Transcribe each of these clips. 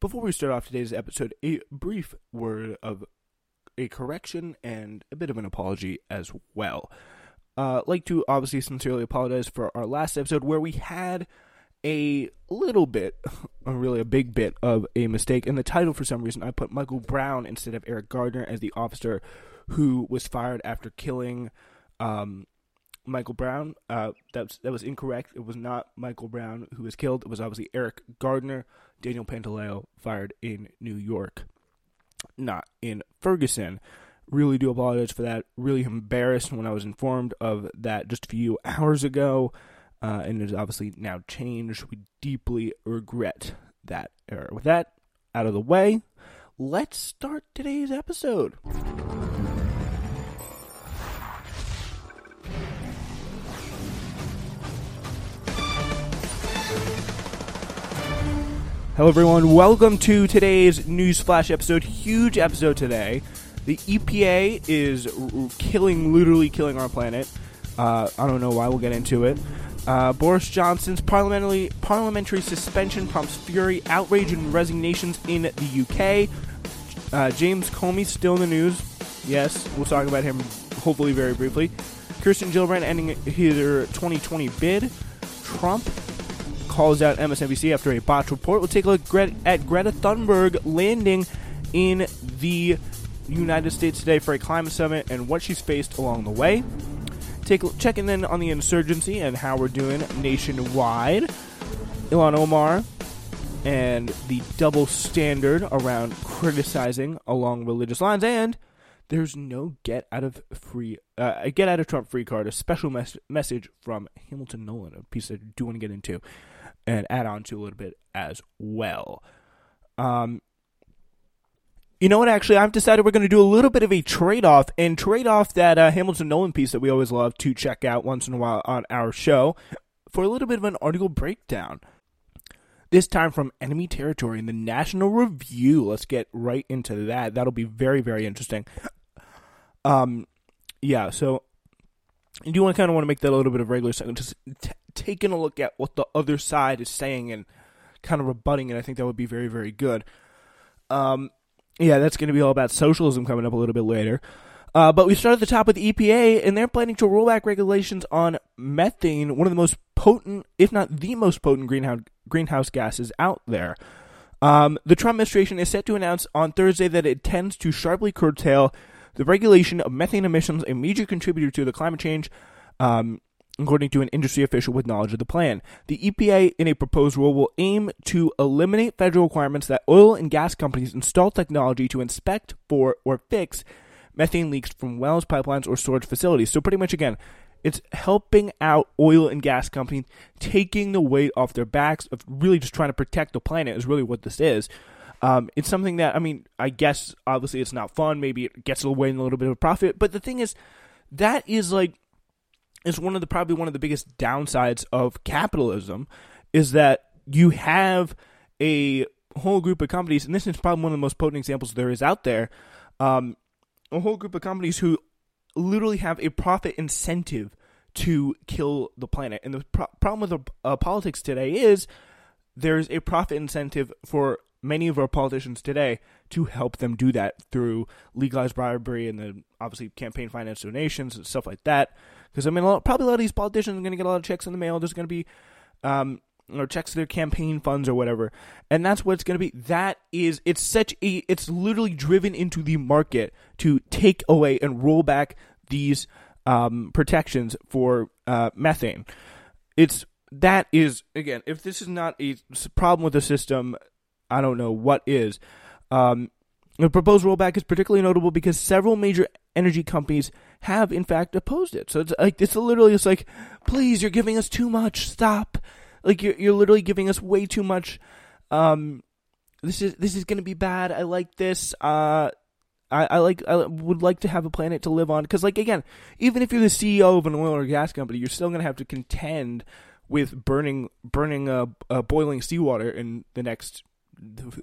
Before we start off today's episode, a brief word of a correction and a bit of an apology as well. Uh, like to obviously sincerely apologize for our last episode where we had a little bit, or really a big bit, of a mistake in the title for some reason. I put Michael Brown instead of Eric Garner as the officer who was fired after killing um, Michael Brown. Uh, that was, that was incorrect. It was not Michael Brown who was killed. It was obviously Eric Garner, Daniel Pantaleo, fired in New York, not in Ferguson. Really do apologize for that. Really embarrassed when I was informed of that just a few hours ago, uh, and it is obviously now changed. We deeply regret that error. With that out of the way, let's start today's episode. Hello, everyone. Welcome to today's news flash episode. Huge episode today. The EPA is killing, literally killing our planet. Uh, I don't know why. We'll get into it. Uh, Boris Johnson's parliamentary parliamentary suspension prompts fury, outrage, and resignations in the UK. Uh, James Comey still in the news. Yes, we'll talk about him hopefully very briefly. Kirsten Gillibrand ending his 2020 bid. Trump calls out MSNBC after a botched report. We'll take a look at Greta Thunberg landing in the United States today for a climate summit and what she's faced along the way. Take checking in on the insurgency and how we're doing nationwide. Ilhan Omar and the double standard around criticizing along religious lines and there's no get out of free uh, get out of Trump free card, a special mes- message from Hamilton Nolan, a piece that I do want to get into and add on to a little bit as well. Um, you know what? Actually, I've decided we're going to do a little bit of a trade off and trade off that uh, Hamilton Nolan piece that we always love to check out once in a while on our show for a little bit of an article breakdown. This time from Enemy Territory in the National Review. Let's get right into that. That'll be very, very interesting. Um, yeah. So, you do want to kind of want to make that a little bit of regular segment, just taking a look at what the other side is saying and kind of rebutting it. I think that would be very, very good. Um, yeah, that's going to be all about socialism coming up a little bit later. Uh, but we start at the top with the EPA, and they're planning to roll back regulations on methane, one of the most potent, if not the most potent greenhouse greenhouse gases out there. Um, the Trump administration is set to announce on Thursday that it intends to sharply curtail the regulation of methane emissions, a major contributor to the climate change. Um, according to an industry official with knowledge of the plan. The EPA, in a proposed rule, will aim to eliminate federal requirements that oil and gas companies install technology to inspect for or fix methane leaks from wells, pipelines, or storage facilities. So, pretty much again, it's helping out oil and gas companies, taking the weight off their backs of really just trying to protect the planet, is really what this is. Um, it's something that, I mean, I guess obviously it's not fun. Maybe it gets away in a little bit of profit. But the thing is, that is like, is one of the probably one of the biggest downsides of capitalism is that you have a whole group of companies, and this is probably one of the most potent examples there is out there. Um, a whole group of companies who literally have a profit incentive to kill the planet. And the pro- problem with uh, politics today is there's a profit incentive for many of our politicians today to help them do that through legalized bribery and then obviously campaign finance donations and stuff like that. Because I mean, lot, probably a lot of these politicians are going to get a lot of checks in the mail. There's going to be um, or checks to their campaign funds or whatever. And that's what it's going to be. That is, it's such a, it's literally driven into the market to take away and roll back these um, protections for uh, methane. It's that is again, if this is not a problem with the system, I don't know what is. Um, the proposed rollback is particularly notable because several major energy companies have in fact opposed it. So it's like it's literally it's like, please, you're giving us too much. Stop. Like you're you're literally giving us way too much. Um, this is this is gonna be bad. I like this. Uh, I, I like I would like to have a planet to live on because like again, even if you're the CEO of an oil or gas company, you're still gonna have to contend with burning burning uh boiling seawater in the next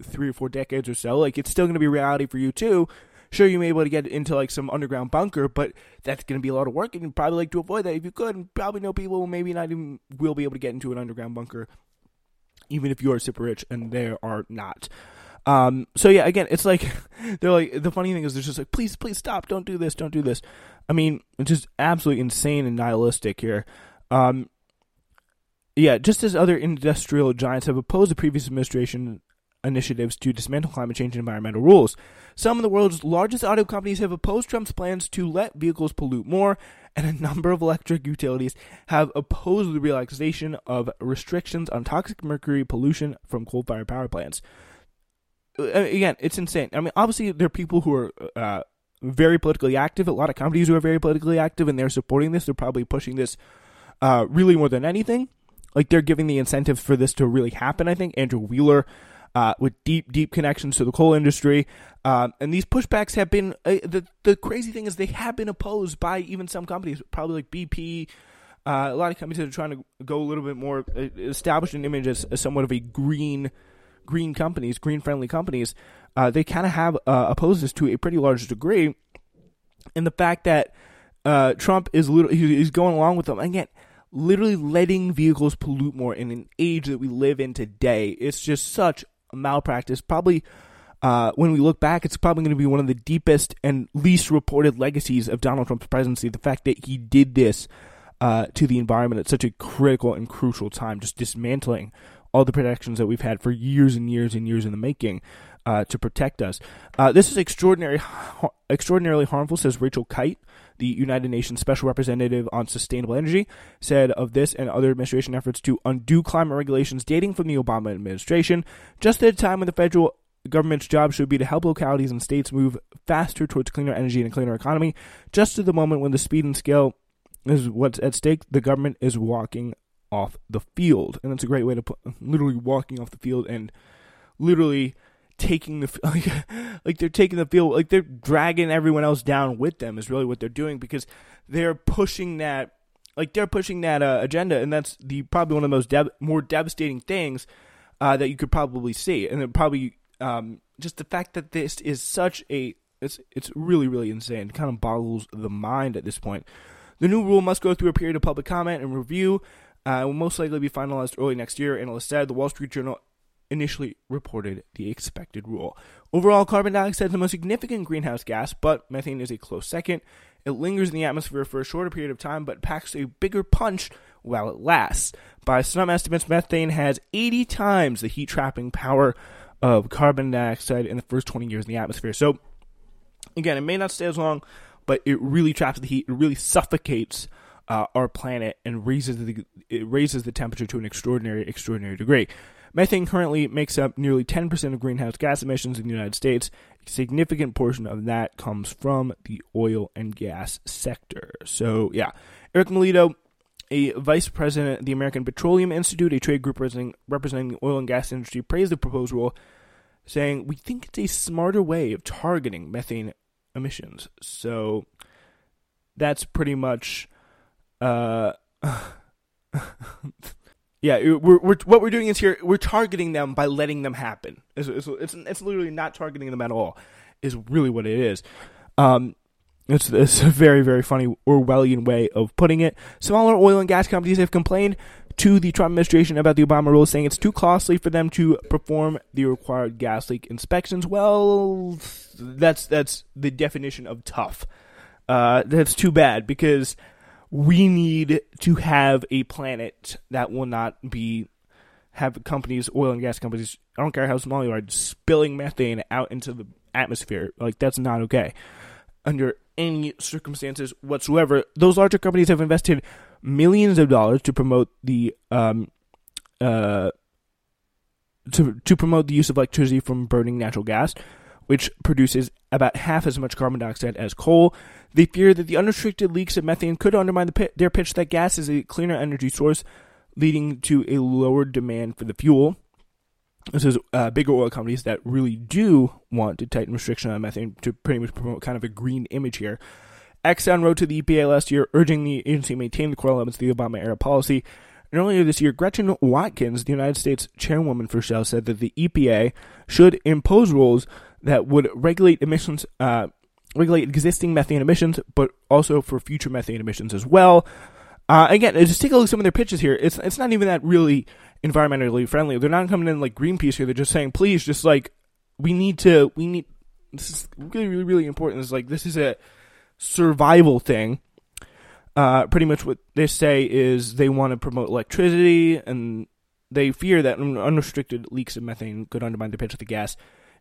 three or four decades or so. Like it's still gonna be reality for you too. Sure, you may be able to get into like some underground bunker, but that's going to be a lot of work, and you'd probably like to avoid that if you could. And probably know people who maybe not even will be able to get into an underground bunker, even if you are super rich, and they are not. Um, so yeah, again, it's like they're like the funny thing is they're just like, please, please stop, don't do this, don't do this. I mean, it's just absolutely insane and nihilistic here. Um, yeah, just as other industrial giants have opposed the previous administration initiatives to dismantle climate change and environmental rules. Some of the world's largest auto companies have opposed Trump's plans to let vehicles pollute more, and a number of electric utilities have opposed the relaxation of restrictions on toxic mercury pollution from coal fired power plants. Uh, again, it's insane. I mean, obviously, there are people who are uh, very politically active, a lot of companies who are very politically active, and they're supporting this. They're probably pushing this uh, really more than anything. Like, they're giving the incentives for this to really happen, I think. Andrew Wheeler uh, with deep, deep connections to the coal industry. Um, and these pushbacks have been uh, the the crazy thing is they have been opposed by even some companies, probably like BP. Uh, a lot of companies that are trying to go a little bit more uh, establish an image as, as somewhat of a green green companies, green friendly companies. Uh, they kind of have uh, opposed this to a pretty large degree. And the fact that Trump is little, he's going along with them again literally letting vehicles pollute more in an age that we live in today. It's just such malpractice. Probably uh, when we look back, it's probably going to be one of the deepest and least reported legacies of Donald Trump's presidency. The fact that he did this uh, to the environment at such a critical and crucial time, just dismantling all the protections that we've had for years and years and years in the making. Uh, to protect us. Uh, this is extraordinary, ha- extraordinarily harmful, says Rachel Kyte, the United Nations Special Representative on Sustainable Energy, said of this and other administration efforts to undo climate regulations dating from the Obama administration, just at a time when the federal government's job should be to help localities and states move faster towards cleaner energy and a cleaner economy, just at the moment when the speed and scale is what's at stake, the government is walking off the field. And that's a great way to put literally walking off the field and literally taking the like, like they're taking the field like they're dragging everyone else down with them is really what they're doing because they're pushing that like they're pushing that uh, agenda and that's the probably one of the most more devastating things uh, that you could probably see. And then probably um, just the fact that this is such a it's it's really really insane. It kind of boggles the mind at this point. The new rule must go through a period of public comment and review uh, will most likely be finalized early next year analysts said. The wall street journal initially reported the expected rule. Overall, carbon dioxide is the most significant greenhouse gas, but methane is a close second. It lingers in the atmosphere for a shorter period of time, but packs a bigger punch while it lasts. By some estimates, methane has 80 times the heat trapping power of carbon dioxide in the first 20 years in the atmosphere. So, again, it may not stay as long, but it really traps the heat. It really suffocates uh, our planet and raises the it raises the temperature to an extraordinary, extraordinary degree. Methane currently makes up nearly 10% of greenhouse gas emissions in the United States. A significant portion of that comes from the oil and gas sector. So, yeah. Erik Milito, a vice president at the American Petroleum Institute, a trade group representing, representing the oil and gas industry, praised the proposed rule, saying, We think it's a smarter way of targeting methane emissions. So, that's pretty much. Uh, Yeah, we're, we're, what we're doing is here we're targeting them by letting them happen. It's, it's, it's, it's literally not targeting them at all. Is really what it is. Um, it's, it's a very very funny Orwellian way of putting it. Smaller oil and gas companies have complained to the Trump administration about the Obama rules, saying it's too costly for them to perform the required gas leak inspections. Well, that's that's the definition of tough. Uh, that's too bad because we need to have a planet that will not be have companies, oil and gas companies, I don't care how small you are, spilling methane out into the atmosphere. Like that's not okay under any circumstances whatsoever. Those larger companies have invested millions of dollars to promote the um uh to to promote the use of electricity from burning natural gas, which produces about half as much carbon dioxide as coal. They fear that the unrestricted leaks of methane could undermine the their pitch that gas is a cleaner energy source, leading to a lower demand for the fuel. This is uh, bigger oil companies that really do want to tighten restriction on methane to pretty much promote kind of a green image here. Exxon wrote to the EPA last year urging the agency to maintain the core elements of the Obama era policy. And earlier this year, Gretchen Watkins, the United States chairwoman for Shell, said that the EPA should impose rules that would regulate emissions, uh, regulate existing methane emissions, but also for future methane emissions as well. Uh, again, just take a look at some of their pitches here. It's it's not even that really environmentally friendly. They're not coming in like Greenpeace here. They're just saying, please, just like we need to, we need. This is really, really, really important. It's like this is a survival thing. Uh, pretty much what they say is they want to promote electricity, and they fear that unrestricted leaks of methane could undermine the pitch of the gas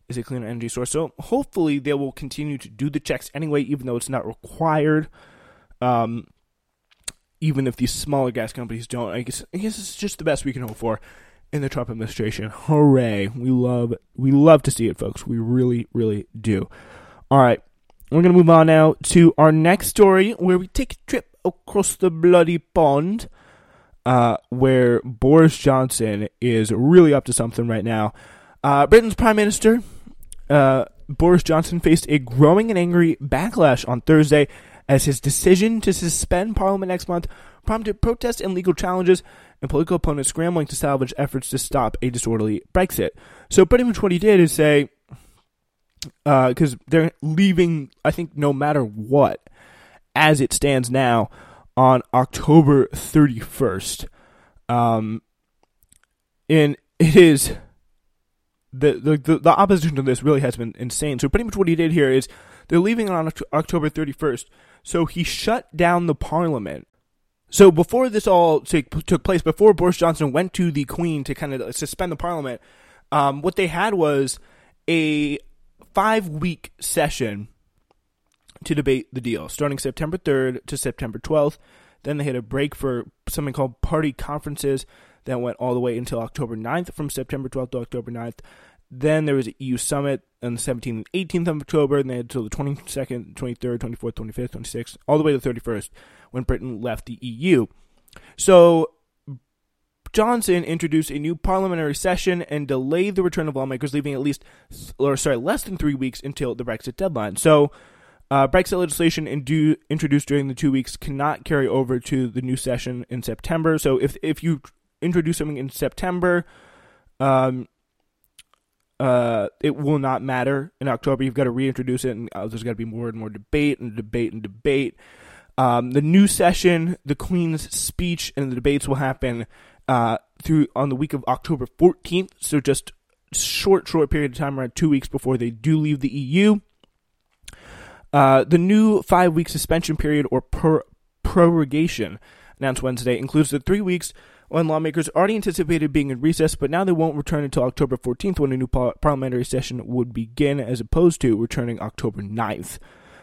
is a clean energy source. So hopefully they will continue to do the checks anyway, even though it's not required. Um, even if these smaller gas companies don't, I guess I guess it's just the best we can hope for in the Trump administration. Hooray! We love we love to see it, folks. We really really do. All right, we're gonna move on now to our next story, where we take a trip across the bloody pond, uh, where Boris Johnson is really up to something right now. Uh, Britain's Prime Minister uh, Boris Johnson faced a growing and angry backlash on Thursday as his decision to suspend Parliament next month prompted protests and legal challenges and political opponents scrambling to salvage efforts to stop a disorderly Brexit. So pretty much what he did is say, because uh, they're leaving, I think, no matter what, as it stands now, on October 31st. Um, and it is the, the, the, the opposition to this really has been insane. So pretty much what he did here is they're leaving on October 31st. So he shut down the parliament. So before this all take, took place, before Boris Johnson went to the Queen to kind of suspend the parliament, um, what they had was a five week session to debate the deal, starting September 3rd to September 12th. Then they had a break for something called party conferences that went all the way until October 9th, from September 12th to October 9th. Then there was an EU summit on the 17th and 18th of October, and had until the 22nd, 23rd, 24th, 25th, 26th, all the way to the 31st when Britain left the EU. So Johnson introduced a new parliamentary session and delayed the return of lawmakers, leaving at least, or sorry, less than three weeks until the Brexit deadline. So, uh, Brexit legislation indu- introduced during the two weeks cannot carry over to the new session in September. So, if if you introduce something in September, um, uh, it will not matter in October. You've got to reintroduce it, and uh, there's got to be more and more debate and debate and debate. Um, the new session, the Queen's speech, and the debates will happen uh, through on the week of October 14th. So just short, short period of time, around two weeks before they do leave the EU. Uh, the new five-week suspension period or prorogation announced Wednesday includes the three weeks when lawmakers already anticipated being in recess, but now they won't return until October 14th when a new par- parliamentary session would begin, as opposed to returning October 9th.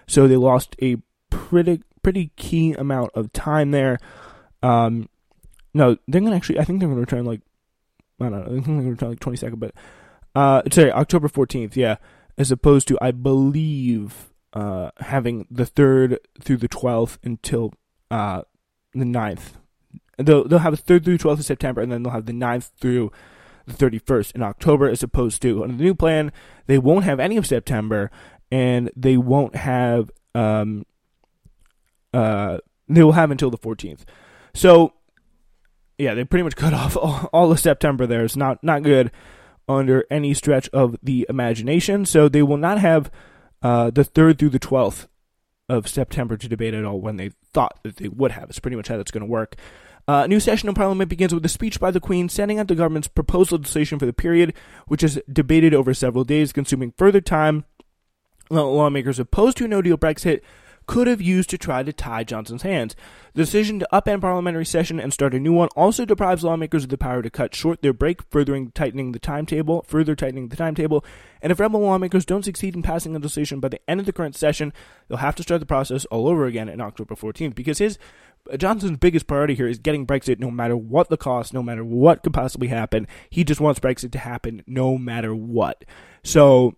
So they lost a pretty pretty key amount of time there. Um, no, they're gonna actually. I think they're gonna return like I don't know. I think they're gonna return like 22nd, but uh, sorry, October 14th. Yeah, as opposed to I believe uh, having the third through the 12th until uh, the 9th they'll they'll have the third through twelfth of September, and then they'll have the 9th through the thirty first in October, as opposed to under the new plan, they won't have any of September, and they won't have um uh they will have until the fourteenth. So yeah, they pretty much cut off all, all of September. There, it's not not good under any stretch of the imagination. So they will not have uh, the third through the twelfth of September to debate at all when they thought that they would have. It's pretty much how that's going to work. Uh, a new session of Parliament begins with a speech by the Queen setting out the government's proposed legislation for the period, which is debated over several days, consuming further time. Lawmakers opposed to a no deal Brexit could have used to try to tie Johnson's hands. The decision to upend parliamentary session and start a new one also deprives lawmakers of the power to cut short their break, furthering tightening the timetable, further tightening the timetable. And if rebel lawmakers don't succeed in passing a decision by the end of the current session, they'll have to start the process all over again on October 14th because his uh, Johnson's biggest priority here is getting Brexit no matter what the cost, no matter what could possibly happen. He just wants Brexit to happen no matter what. So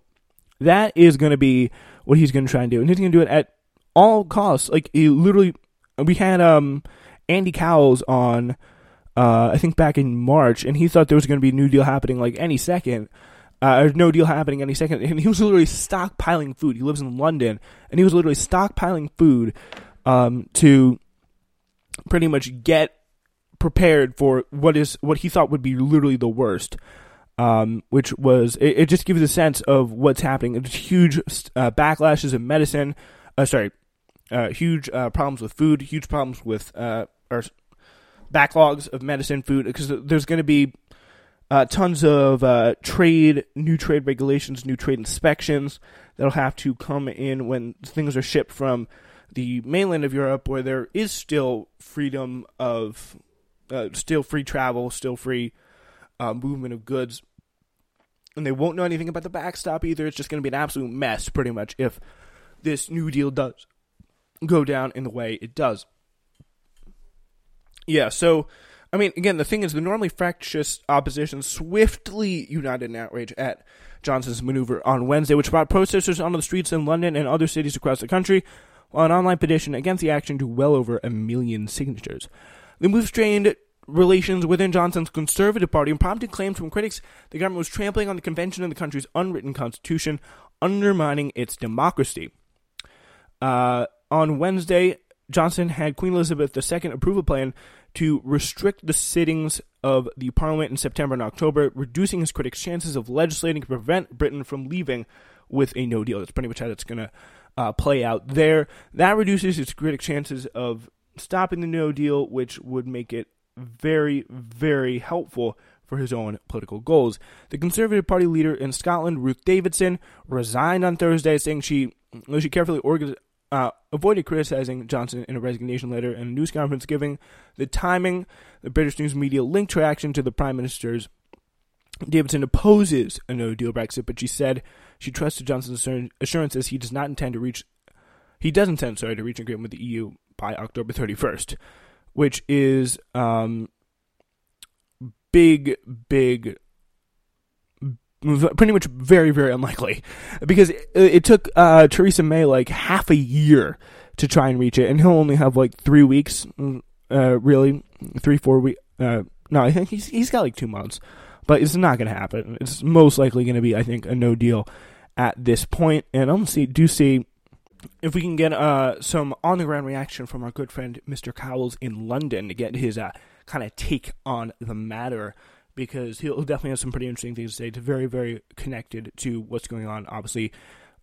that is going to be what he's going to try and do. And he's going to do it at all costs. Like, he literally, we had um Andy Cowles on, uh, I think back in March, and he thought there was going to be a new deal happening like any second. Uh, there's no deal happening any second. And he was literally stockpiling food. He lives in London, and he was literally stockpiling food um, to pretty much get prepared for what is what he thought would be literally the worst. Um, which was it, it, just gives a sense of what's happening. It's huge uh, backlashes in medicine. Uh, sorry, uh, huge uh, problems with food. Huge problems with uh, or backlogs of medicine, food. Because there's going to be uh, tons of trade, new trade regulations, new trade inspections that'll have to come in when things are shipped from the mainland of Europe, where there is still freedom of, uh, still free travel, still free uh, movement of goods, and they won't know anything about the backstop either. It's just going to be an absolute mess, pretty much, if this New Deal does go down in the way it does. Yeah, so I mean, again, the thing is, the normally fractious opposition swiftly united in outrage at Johnson's maneuver on Wednesday, which brought protesters onto the streets in London and other cities across the country an online petition against the action to well over a million signatures. The move strained relations within Johnson's Conservative Party and prompted claims from critics the government was trampling on the convention and the country's unwritten constitution, undermining its democracy. Uh, on Wednesday, Johnson had Queen Elizabeth II approve a plan to restrict the sittings of the Parliament in September and October, reducing his critics' chances of legislating to prevent Britain from leaving with a no deal. That's pretty much how it's going to uh, play out there. That reduces its critics' chances of stopping the no deal, which would make it very, very helpful for his own political goals. The Conservative Party leader in Scotland, Ruth Davidson, resigned on Thursday, saying she she carefully. Uh, avoided criticizing Johnson in a resignation letter and a news conference, giving the timing the British news media linked her action to the Prime Minister's Davidson opposes a no deal Brexit, but she said she trusted Johnson's assurances he does not intend to reach he does intend sorry to reach an agreement with the EU by October 31st, which is um, big big pretty much very very unlikely because it, it took uh, Theresa May like half a year to try and reach it, and he'll only have like three weeks, mm, uh, really three four weeks. Uh, no, I think he's he's got like two months but it's not going to happen. It's most likely going to be, I think, a no deal at this point. And I'm see do see if we can get uh, some on the ground reaction from our good friend Mr. Cowles in London to get his uh, kind of take on the matter because he'll definitely have some pretty interesting things to say. It's very, very connected to what's going on, obviously,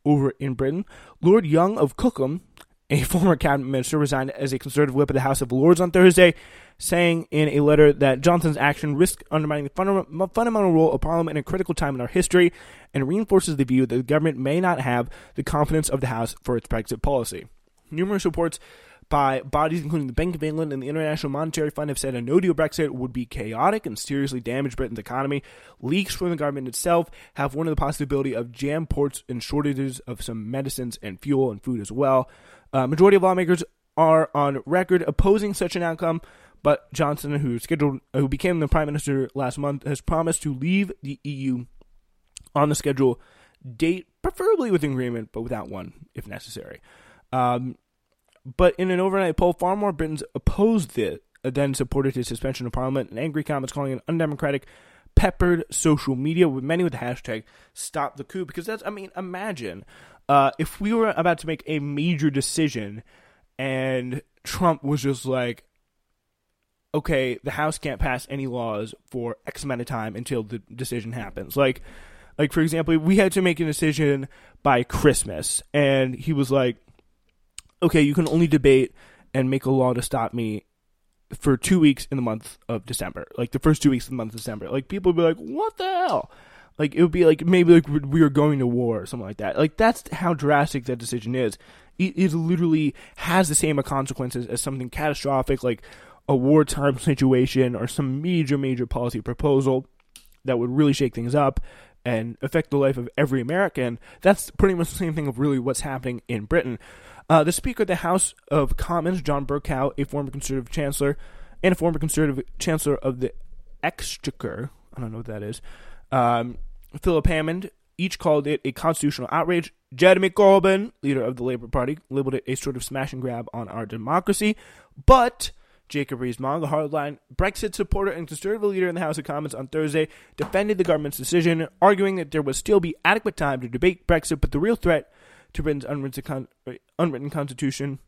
over in Britain. Lord Young of Cookham, a former cabinet minister, resigned as a Conservative whip of the House of Lords on Thursday saying in a letter that Johnson's action risks undermining the fundamental role of Parliament in a critical time in our history and reinforces the view that the government may not have the confidence of the House for its Brexit policy. Numerous reports by bodies including the Bank of England and the International Monetary Fund have said a no deal Brexit would be chaotic and seriously damage Britain's economy. Leaks from the government itself have warned of the possibility of jam ports and shortages of some medicines and fuel and food as well. Uh, majority of lawmakers are on record opposing such an outcome, but Johnson, who scheduled, who became the prime minister last month, has promised to leave the EU on the schedule date, preferably with agreement, but without one if necessary. Um, but in an overnight poll, far more Britons opposed it than supported his suspension of Parliament, and angry comments calling it undemocratic peppered social media with many with the hashtag stop the coup because that's i mean imagine uh, if we were about to make a major decision and trump was just like okay, the House can't pass any laws for X amount of time until the decision happens. Like, like for example, we had to make a decision by Christmas, and he was like, okay, you can only debate and make a law to stop me for two weeks in the month of December, like the first two weeks of the month of December. Like people would be like, what the hell? Like it would be like maybe like we are going to war or something like that. Like that's how drastic that decision is. It, it literally has the same consequences as something catastrophic like a wartime situation or some major major policy proposal that would really shake things up and affect the life of every American. That's pretty much the same thing of really what's happening in Britain. Uh, the Speaker of the House of Commons, John Bercow, a former Conservative Chancellor and a former Conservative Chancellor of the Exchequer, I don't know what that is, um, Philip Hammond, each called it a constitutional outrage. Jeremy Corbyn, leader of the Labour Party, labeled it a sort of smash and grab on our democracy. But Jacob Rees-Mogg, a hardline Brexit supporter and conservative leader in the House of Commons on Thursday, defended the government's decision, arguing that there would still be adequate time to debate Brexit, but the real threat to Britain's unwritten, con- unwritten constitution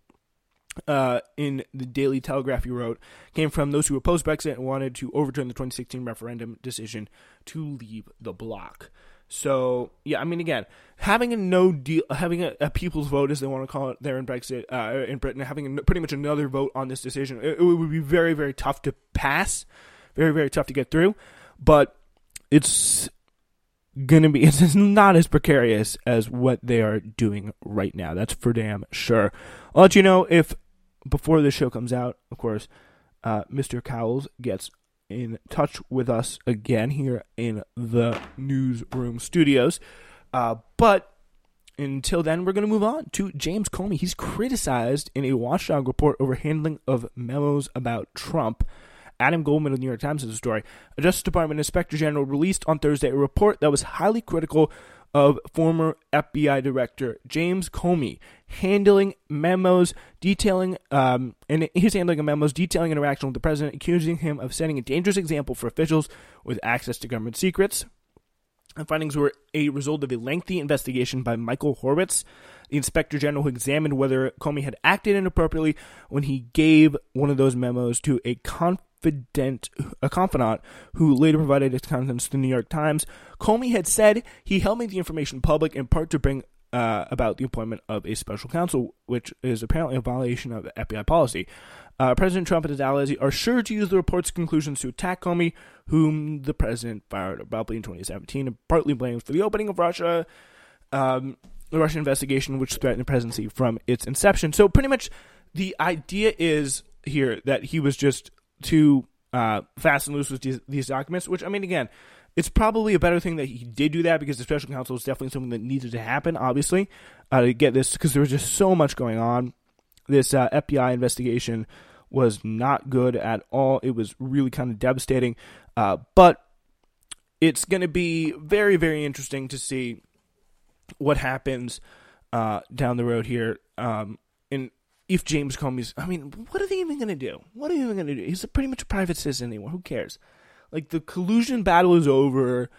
uh, in the Daily Telegraph, he wrote, came from those who opposed Brexit and wanted to overturn the 2016 referendum decision to leave the bloc. So yeah, I mean, again, having a no deal, having a, a, people's vote, as they want to call it, there in Brexit, uh, in Britain, having a, pretty much another vote on this decision, it, it, would be very, very tough to pass, very, very tough to get through. But it's gonna be, it's not as precarious as what they are doing right now. That's for damn sure. I'll let you know if before the show comes out, of course, uh, Mr. Cowles gets in touch with us again here in the newsroom studios. Uh, but until then, we're going to move on to James Comey. He's criticized in a Watchdog report over handling of memos about Trump. Adam Goldman of the New York Times has a story. A Justice Department Inspector General released on Thursday a report that was highly critical of former FBI Director James Comey handling memos detailing um, and his handling of memos detailing interaction with the president, accusing him of setting a dangerous example for officials with access to government secrets. The findings were a result of a lengthy investigation by Michael Horowitz, the inspector general who examined whether Comey had acted inappropriately when he gave one of those memos to a con- a confidant who later provided its contents to the New York Times. Comey had said he held me the information public in part to bring uh, about the appointment of a special counsel, which is apparently a violation of FBI policy. Uh, president Trump and his allies are sure to use the report's conclusions to attack Comey, whom the president fired abruptly in 2017 and partly blames for the opening of Russia, um, the Russian investigation, which threatened the presidency from its inception. So, pretty much, the idea is here that he was just to uh, fast and loose with these, these, documents. Which I mean, again, it's probably a better thing that he did do that because the special counsel is definitely something that needed to happen. Obviously, uh, to get this because there was just so much going on. This uh, FBI investigation was not good at all. It was really kind of devastating. Uh, but it's going to be very, very interesting to see what happens uh, down the road here. Um, if James Comey's, I mean, what are they even going to do? What are they even going to do? He's pretty much a private citizen anymore. Who cares? Like the collusion battle is over.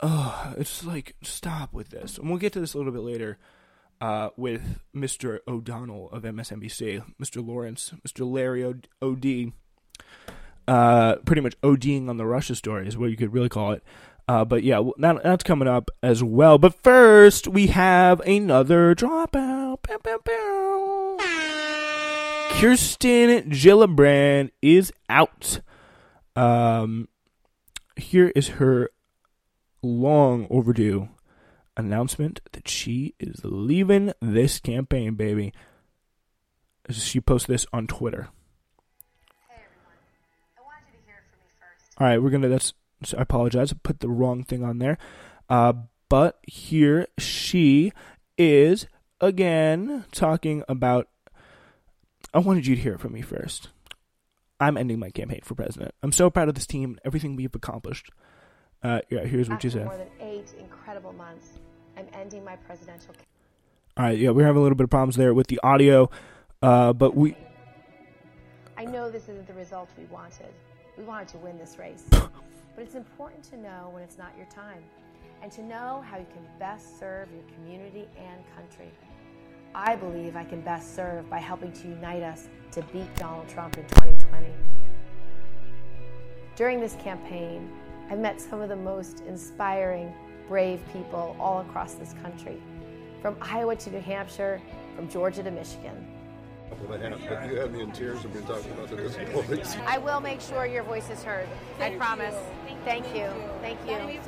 Oh, it's like stop with this. And we'll get to this a little bit later uh, with Mr. O'Donnell of MSNBC, Mr. Lawrence, Mr. Larry OD. Uh, pretty much ODing on the Russia story is what you could really call it. Uh, but yeah, that, that's coming up as well. But first, we have another dropout. Bow, bow, bow. Kirsten Gillibrand is out. Um, here is her long overdue announcement that she is leaving this campaign, baby. She posted this on Twitter. Hey All right, we're gonna. That's. I apologize. I put the wrong thing on there. Uh, but here she is again talking about I wanted you to hear it from me first. I'm ending my campaign for president. I'm so proud of this team, everything we've accomplished. Uh, yeah, here's what After you said. More than eight incredible months, I'm ending my presidential. All right, yeah, we're having a little bit of problems there with the audio, uh, but we. I know this isn't the result we wanted. We wanted to win this race, but it's important to know when it's not your time, and to know how you can best serve your community and country. I believe I can best serve by helping to unite us to beat Donald Trump in 2020. During this campaign, I've met some of the most inspiring, brave people all across this country, from Iowa to New Hampshire, from Georgia to Michigan. You had me in tears when we were talking about the disabilities. I will make sure your voice is heard. I promise. Thank you. Thank you.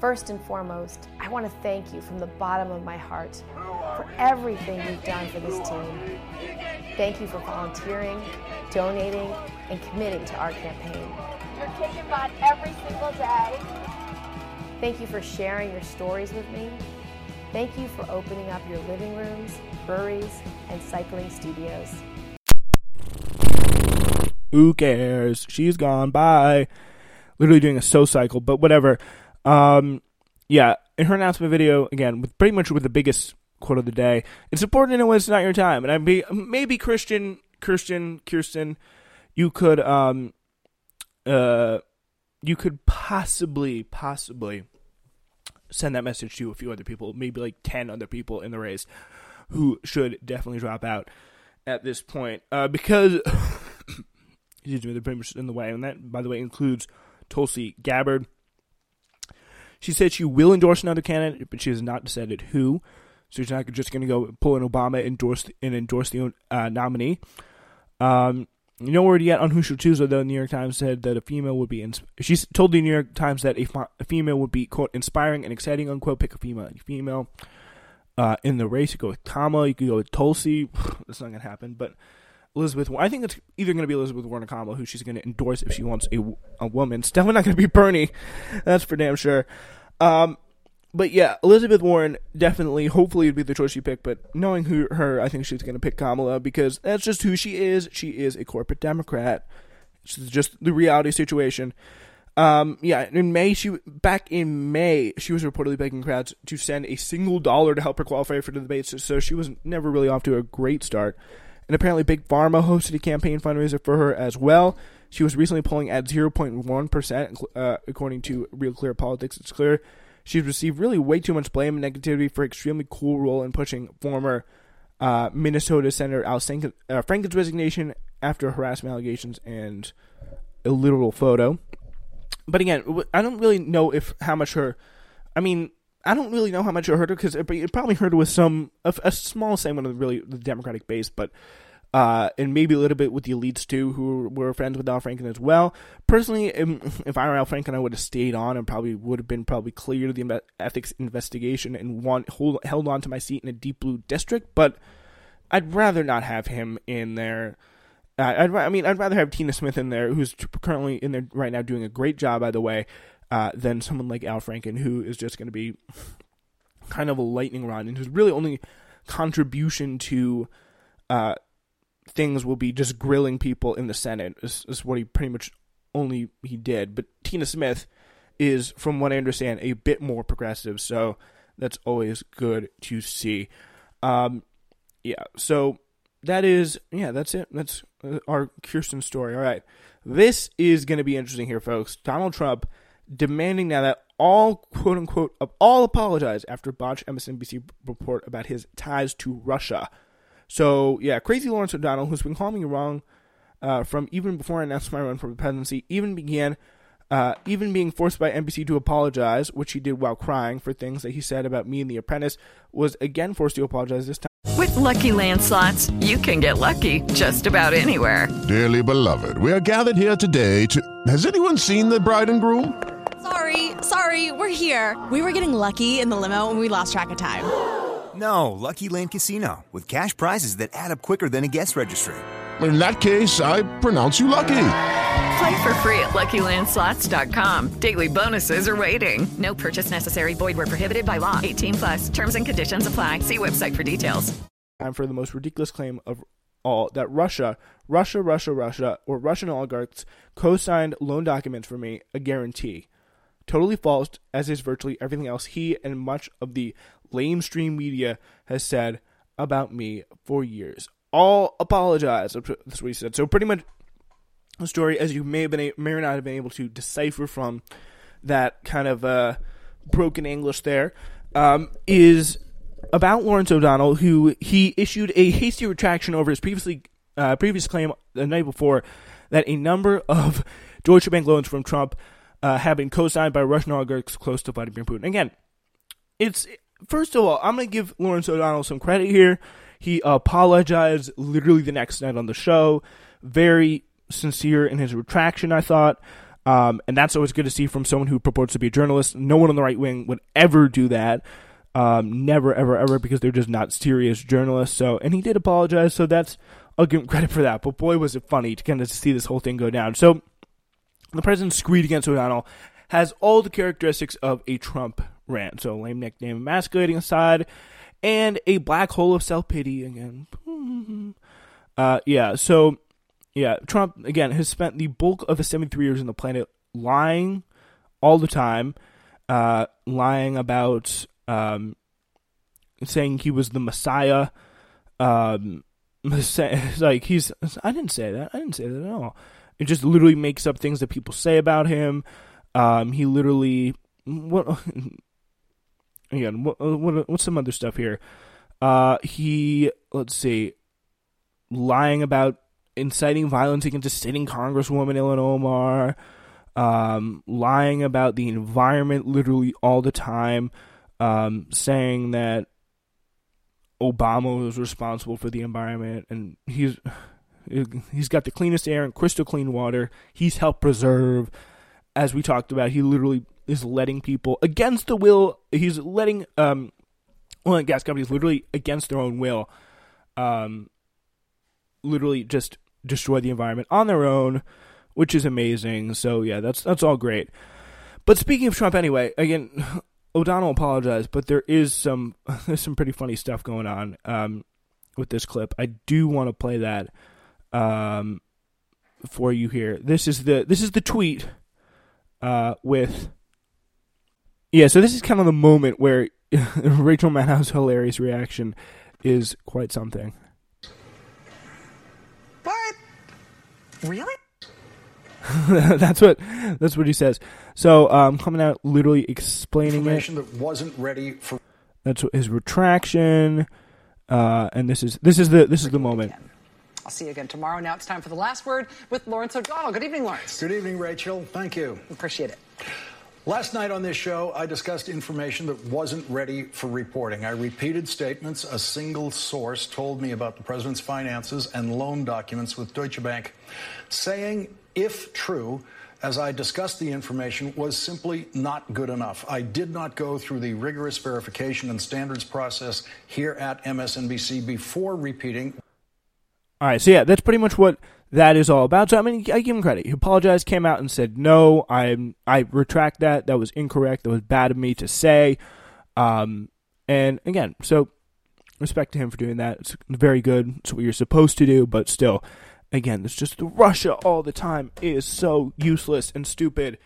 First and foremost, I want to thank you from the bottom of my heart for everything you've done for this team. Thank you for volunteering, donating, and committing to our campaign. You're kicking butt every single day. Thank you for sharing your stories with me. Thank you for opening up your living rooms, breweries, and cycling studios. Who cares? She's gone. Bye. Literally doing a SoulCycle, but whatever. Um, yeah, in her announcement video, again, with pretty much with the biggest quote of the day, it's important to know it's not your time. And I'd be maybe Christian, Christian, Kirsten, you could um, uh, you could possibly, possibly send that message to a few other people, maybe like ten other people in the race, who should definitely drop out at this point, uh, because excuse me, they're pretty much in the way, and that, by the way, includes Tulsi Gabbard. She said she will endorse another candidate, but she has not decided who. So she's not just going to go pull an Obama endorse and endorse the uh, nominee. Um, no word yet on who she'll choose, although the New York Times said that a female would be. Ins- she's told the New York Times that a, female would be quote inspiring and exciting unquote. Pick a female. Female uh, in the race. You go with Kamala. You could go with Tulsi. That's not going to happen, but Elizabeth. I think it's either going to be Elizabeth Warren or Kamala, who she's going to endorse if she wants a, a woman. It's definitely not going to be Bernie. That's for damn sure. Um, but yeah, Elizabeth Warren definitely, hopefully, would be the choice she picked. But knowing who her, I think she's going to pick Kamala because that's just who she is. She is a corporate Democrat. It's just the reality situation. Um, yeah, in May, she back in May, she was reportedly begging crowds to send a single dollar to help her qualify for the debates. So she was never really off to a great start. And apparently, Big Pharma hosted a campaign fundraiser for her as well. She was recently polling at 0.1%, uh, according to Real Clear Politics. It's clear she's received really way too much blame and negativity for extremely cool role in pushing former uh, Minnesota Senator Al uh, Franken's resignation after harassment allegations and a literal photo. But again, I don't really know if how much her. I mean, I don't really know how much it hurt her because it, it, probably hurt her with some a, a, small segment of the really the Democratic base, but uh, and maybe a little bit with the elites too, who were friends with Al Franken as well. Personally, if I were Al Franken, I would have stayed on and probably would have been probably cleared of the ethics investigation and won, hold, held on to my seat in a deep blue district. But I'd rather not have him in there. Uh, I'd, I mean, I'd rather have Tina Smith in there, who's currently in there right now doing a great job, by the way uh, than someone like Al Franken, who is just going to be kind of a lightning rod and whose really only contribution to uh, things will be just grilling people in the Senate. Is, is what he pretty much only he did. But Tina Smith is, from what I understand, a bit more progressive, so that's always good to see. Um, yeah, so that is yeah, that's it. That's uh, our Kirsten story. All right, this is going to be interesting here, folks. Donald Trump demanding now that all quote unquote of all apologize after botched MSNBC report about his ties to Russia. So yeah, crazy Lawrence O'Donnell, who's been calling me wrong uh, from even before I announced my run for the presidency, even began uh, even being forced by NBC to apologize, which he did while crying for things that he said about me and The Apprentice, was again forced to apologize this time. With Lucky Land slots, you can get lucky just about anywhere. Dearly beloved, we are gathered here today to. Has anyone seen the bride and groom? Sorry, sorry, we're here. We were getting lucky in the limo and we lost track of time. No, Lucky Land Casino, with cash prizes that add up quicker than a guest registry. In that case, I pronounce you lucky. Play for free at LuckyLandSlots.com. Daily bonuses are waiting. No purchase necessary. Void where prohibited by law. 18 plus. Terms and conditions apply. See website for details. Time for the most ridiculous claim of all that Russia, Russia, Russia, Russia, or Russian oligarchs co-signed loan documents for me, a guarantee. Totally false, as is virtually everything else he and much of the lamestream media has said about me for years. All apologize. That's what he said. So pretty much the story, as you may have been may or not have been able to decipher from that kind of uh, broken English there, um, is about Lawrence O'Donnell, who he issued a hasty retraction over his previously uh, previous claim the night before that a number of Deutsche Bank loans from Trump uh, have been co-signed by Russian oligarchs close to Vladimir Putin. Again, it's first of all, I'm going to give Lawrence O'Donnell some credit here. He apologized literally the next night on the show. Very sincere in his retraction, I thought. Um, and that's always good to see from someone who purports to be a journalist. No one on the right wing would ever do that. Um, never, ever, ever, because they're just not serious journalists. So, and he did apologize. So that's I'll give him credit for that. But boy, was it funny to kind of see this whole thing go down. So the president's screed against O'Donnell has all the characteristics of a Trump rant. So lame nickname emasculating aside, and a black hole of self pity again. Uh, yeah. So yeah, Trump again has spent the bulk of the 73 years on the planet lying all the time, uh, lying about um, saying he was the Messiah. Um, like he's I didn't say that. I didn't say that at all. It just literally makes up things that people say about him. Um, he literally what again? What, what what's some other stuff here? Uh, he let's see, lying about inciting violence against sitting congresswoman Ilhan Omar, um, lying about the environment literally all the time, um, saying that Obama was responsible for the environment, and he's he's got the cleanest air and crystal clean water. He's helped preserve, as we talked about. He literally is letting people against the will. He's letting um, oil and gas companies literally against their own will, um, literally just destroy the environment on their own, which is amazing. So yeah, that's that's all great. But speaking of Trump, anyway, again, O'Donnell apologized, but there is some there's some pretty funny stuff going on um, with this clip. I do want to play that um, for you here. This is the this is the tweet uh, with yeah. So this is kind of the moment where Rachel Maddow's hilarious reaction is quite something. What? Really? that's what that's what he says. So um, coming out, literally explaining information it. that wasn't ready for. That's his retraction, uh, and this is this is the this is the moment. I'll see you again tomorrow. Now it's time for the last word with Lawrence O'Donnell. Good evening, Lawrence. Good evening, Rachel. Thank you. Appreciate it. Last night on this show, I discussed information that wasn't ready for reporting. I repeated statements a single source told me about the president's finances and loan documents with Deutsche Bank, saying, if true, as I discussed the information, was simply not good enough. I did not go through the rigorous verification and standards process here at MSNBC before repeating. All right, so yeah, that's pretty much what that is all about. So I mean, I give him credit. He apologized, came out and said, "No, I I retract that. That was incorrect. That was bad of me to say." Um, and again, so respect to him for doing that. It's very good. It's what you're supposed to do, but still, again, it's just the Russia all the time is so useless and stupid.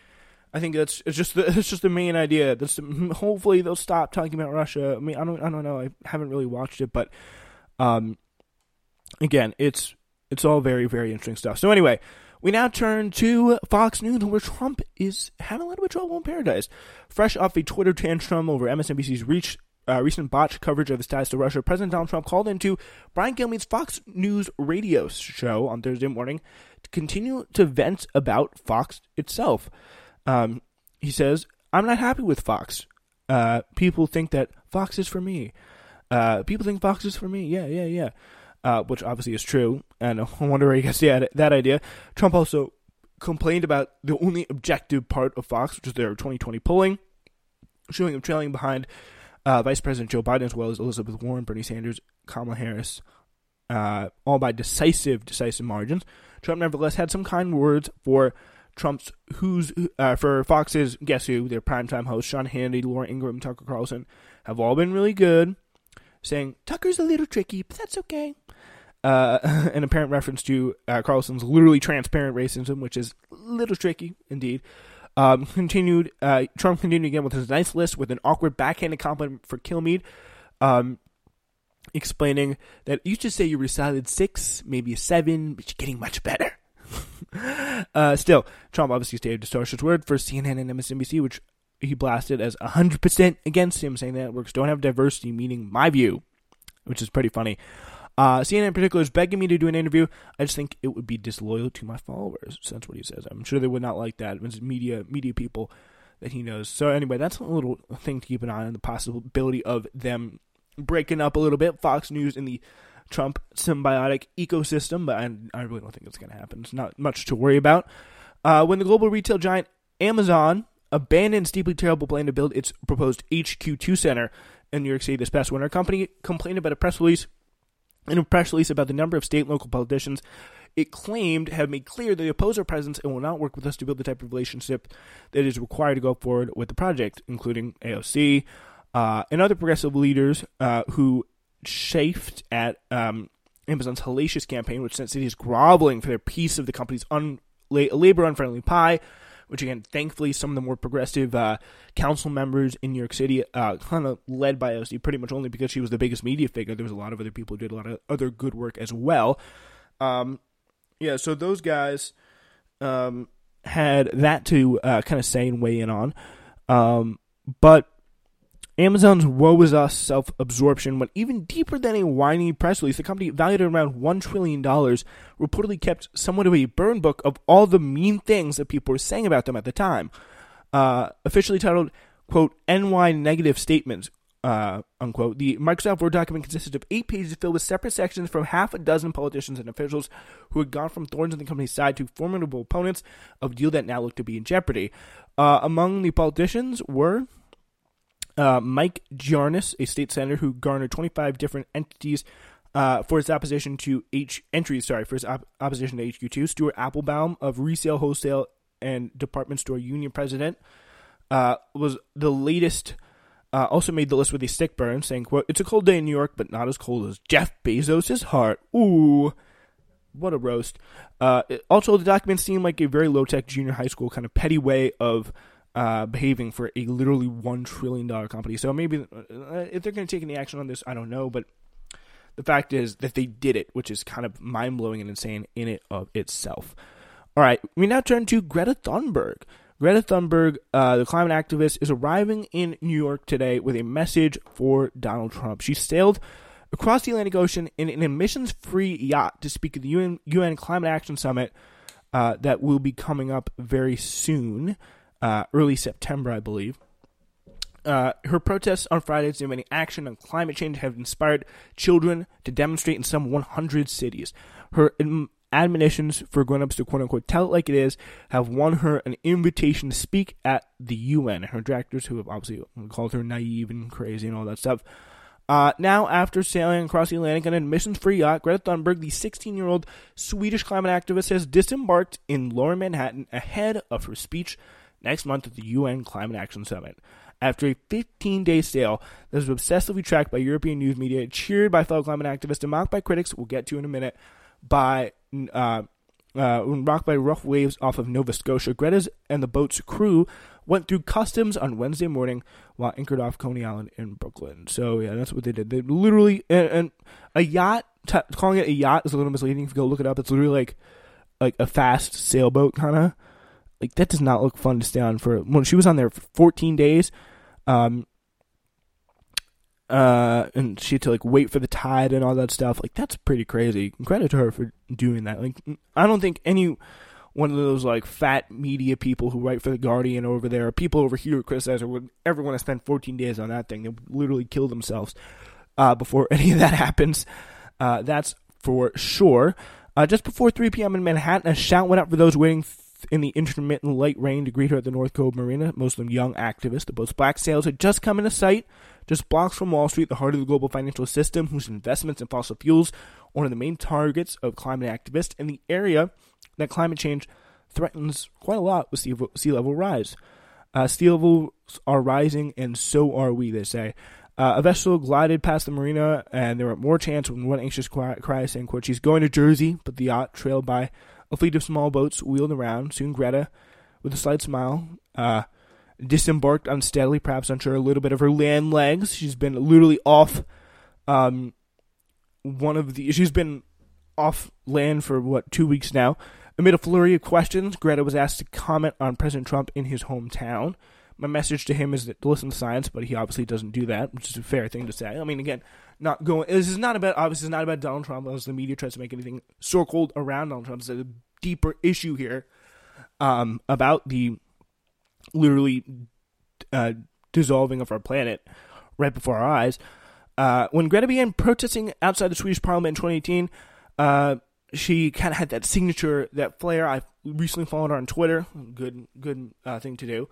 I think that's it's just the, it's just the main idea. That's hopefully they'll stop talking about Russia. I mean, I don't I don't know. I haven't really watched it, but um, again, it's it's all very very interesting stuff. So anyway, we now turn to Fox News, where Trump is having a little bit of trouble in paradise. Fresh off a Twitter tantrum over MSNBC's reach uh, recent botched coverage of his ties to Russia, President Donald Trump called into Brian Kilmeade's Fox News radio show on Thursday morning to continue to vent about Fox itself. Um, he says, I'm not happy with Fox. Uh, people think that Fox is for me. Uh, people think Fox is for me. Yeah, yeah, yeah. Uh, which obviously is true. And I wonder where he gets that, idea. Trump also complained about the only objective part of Fox, which is their 2020 polling, showing him trailing behind uh, Vice President Joe Biden as well as Elizabeth Warren, Bernie Sanders, Kamala Harris, uh, all by decisive, decisive margins. Trump nevertheless had some kind words for Trump's who's uh, for Fox's Guess Who, their primetime hosts, Sean Hannity, Laura Ingraham, Tucker Carlson, have all been really good, saying Tucker's a little tricky, but that's okay. Uh, an apparent reference to uh, Carlson's literally transparent racism, which is a little tricky indeed. Um, continued. Uh, Trump continued again with his nice list with an awkward backhanded compliment for Kilmeade, um, explaining that you should say you were solid six, maybe a seven, but you're getting much better. uh, still, Trump obviously stated distorted word for CNN and MSNBC, which he blasted as 100% against him, saying that networks don't have diversity, meaning my view, which is pretty funny. Uh, CNN in particular is begging me to do an interview. I just think it would be disloyal to my followers. So that's what he says. I'm sure they would not like that. It's media media people that he knows. So anyway, that's a little thing to keep an eye on. The possibility of them breaking up a little bit. Fox News in the Trump symbiotic ecosystem, but I, I really don't think it's going to happen. It's not much to worry about. Uh, when the global retail giant Amazon abandoned its deeply terrible plan to build its proposed HQ2 center in New York City this past winter, company complained about a press release in a press release about the number of state and local politicians it claimed have made clear they oppose our presence and will not work with us to build the type of relationship that is required to go forward with the project, including AOC uh, and other progressive leaders uh, who chafed at um, Amazon's hellacious campaign, which sent cities groveling for their piece of the company's un- labor unfriendly pie. Which again, thankfully, some of the more progressive uh, council members in New York City, uh, kind of led by AOC, pretty much only because she was the biggest media figure. There was a lot of other people who did a lot of other good work as well. Um, yeah, so those guys um, had that to uh, kind of say and weigh in on. Um, but Amazon's woe is us self absorption went even deeper than a whiny press release. The company, valued at around $1 trillion, reportedly kept somewhat of a burn book of all the mean things that people were saying about them at the time. Uh, officially titled, quote, NY negative statements, uh, unquote. The Microsoft Word document consisted of eight pages filled with separate sections from half a dozen politicians and officials who had gone from thorns in the company's side to formidable opponents of a deal that now looked to be in jeopardy. Uh, among the politicians were uh, Mike Gianaris, a state senator who garnered 25 different entities uh, for his opposition to H entries. Sorry, for his op- opposition to HQ2. Stuart Appelbaum of Retail Wholesale and Department Store Union president uh, was the latest. Uh, also made the list with a stick burn, saying, "quote It's a cold day in New York, but not as cold as Jeff Bezos' heart." Ooh, what a roast! Uh, also, the document seemed like a very low tech junior high school kind of petty way of uh, behaving for a literally one trillion dollar company. So maybe uh, if they're going to take any action on this, I don't know. But the fact is that they did it, which is kind of mind blowing and insane in it of itself. All right, we now turn to Greta Thunberg. Greta Thunberg, uh, the climate activist, is arriving in New York today with a message for Donald Trump. She sailed across the Atlantic Ocean in an emissions free yacht to speak at the UN, UN Climate Action Summit uh, that will be coming up very soon, uh, early September, I believe. Uh, her protests on Fridays demanding action on climate change have inspired children to demonstrate in some 100 cities. Her admonitions for grown-ups to quote-unquote tell it like it is have won her an invitation to speak at the UN. Her directors, who have obviously called her naive and crazy and all that stuff, uh, now, after sailing across the Atlantic on an emissions-free yacht, Greta Thunberg, the 16-year-old Swedish climate activist, has disembarked in Lower Manhattan ahead of her speech next month at the UN Climate Action Summit. After a 15-day sail that was obsessively tracked by European news media, cheered by fellow climate activists, and mocked by critics, we'll get to in a minute, by uh, uh, rocked by rough waves off of Nova Scotia, Greta's and the boat's crew went through customs on Wednesday morning while anchored off Coney Island in Brooklyn. So yeah, that's what they did. They literally and, and a yacht. T- calling it a yacht is a little misleading. If you go look it up, it's literally like like a fast sailboat kind of. Like that does not look fun to stay on for. When she was on there for 14 days, um, uh, and she had to like wait for the tide and all that stuff. Like that's pretty crazy. Credit to her for doing that. Like I don't think any one of those like fat media people who write for the Guardian over there, or people over here criticize her would ever want to spend 14 days on that thing. They would literally kill themselves uh, before any of that happens. Uh, that's for sure. Uh, just before 3 p.m. in Manhattan, a shout went out for those waiting in the intermittent light rain to greet her at the North Cove Marina. Most of them young activists. The boat's black sails had just come into sight, just blocks from Wall Street, the heart of the global financial system, whose investments in fossil fuels are one of the main targets of climate activists, and the area that climate change threatens quite a lot with sea, sea level rise. Uh, sea levels are rising, and so are we, they say. Uh, a vessel glided past the marina, and there were more chants when one anxious cry, cry saying, quote, She's going to Jersey, but the yacht, trailed by a fleet of small boats, wheeled around. Soon Greta, with a slight smile, uh, disembarked unsteadily, perhaps unsure a little bit of her land legs. She's been literally off um, one of the. She's been off land for, what, two weeks now. Amid a flurry of questions, Greta was asked to comment on President Trump in his hometown. My message to him is to listen to science, but he obviously doesn't do that, which is a fair thing to say. I mean, again, not going. This is not about obviously, it's not about Donald Trump. As the media tries to make anything circled around Donald Trump, it's a deeper issue here um, about the literally uh, dissolving of our planet right before our eyes. Uh, when Greta began protesting outside the Swedish Parliament in 2018, uh, she kind of had that signature, that flair. I recently followed her on Twitter. Good, good uh, thing to do.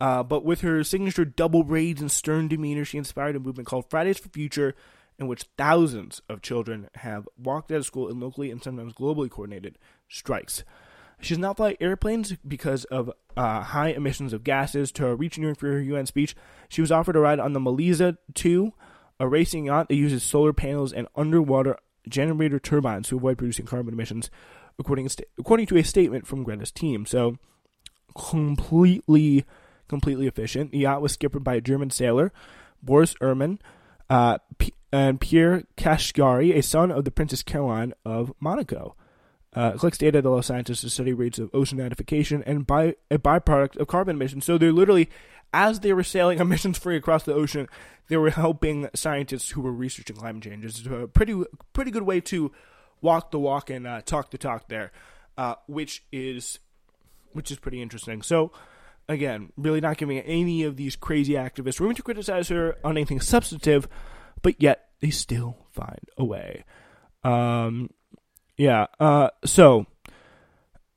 Uh, but with her signature double braids and stern demeanor, she inspired a movement called Fridays for Future, in which thousands of children have walked out of school in locally and sometimes globally coordinated strikes. She does not fly airplanes because of uh, high emissions of gases. To reach New York for her UN speech, she was offered a ride on the Malizia 2, a racing yacht that uses solar panels and underwater generator turbines to avoid producing carbon emissions, according, according to a statement from Greta's team. So, completely, completely efficient. The yacht was skippered by a German sailor, Boris Herrmann, uh, P- and Pierre Casiraghi, a son of the Princess Caroline of Monaco. Uh, data that allows scientists to study rates of ocean acidification and by a byproduct of carbon emissions. So they're literally, as they were sailing emissions free across the ocean, they were helping scientists who were researching climate change. It's a pretty pretty good way to walk the walk and uh, talk the talk there, uh, which is which is pretty interesting. So again, really not giving any of these crazy activists room to criticize her on anything substantive, but yet they still find a way. Um, yeah. Uh, so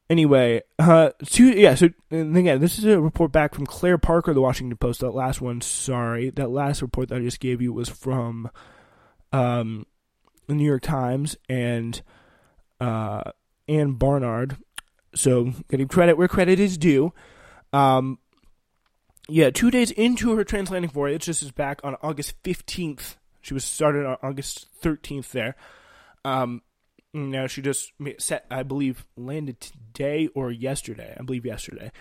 anyway, uh, two, yeah. So again, this is a report back from Claire Parker, the Washington Post. That last one, sorry, that last report that I just gave you was from um, the New York Times and uh, Anne Barnard. So getting credit where credit is due. Um, yeah, two days into her transatlantic voyage, this is back on August 15th. She was started on August 13th there. Um, now she just set, I believe, landed today or yesterday. I believe yesterday.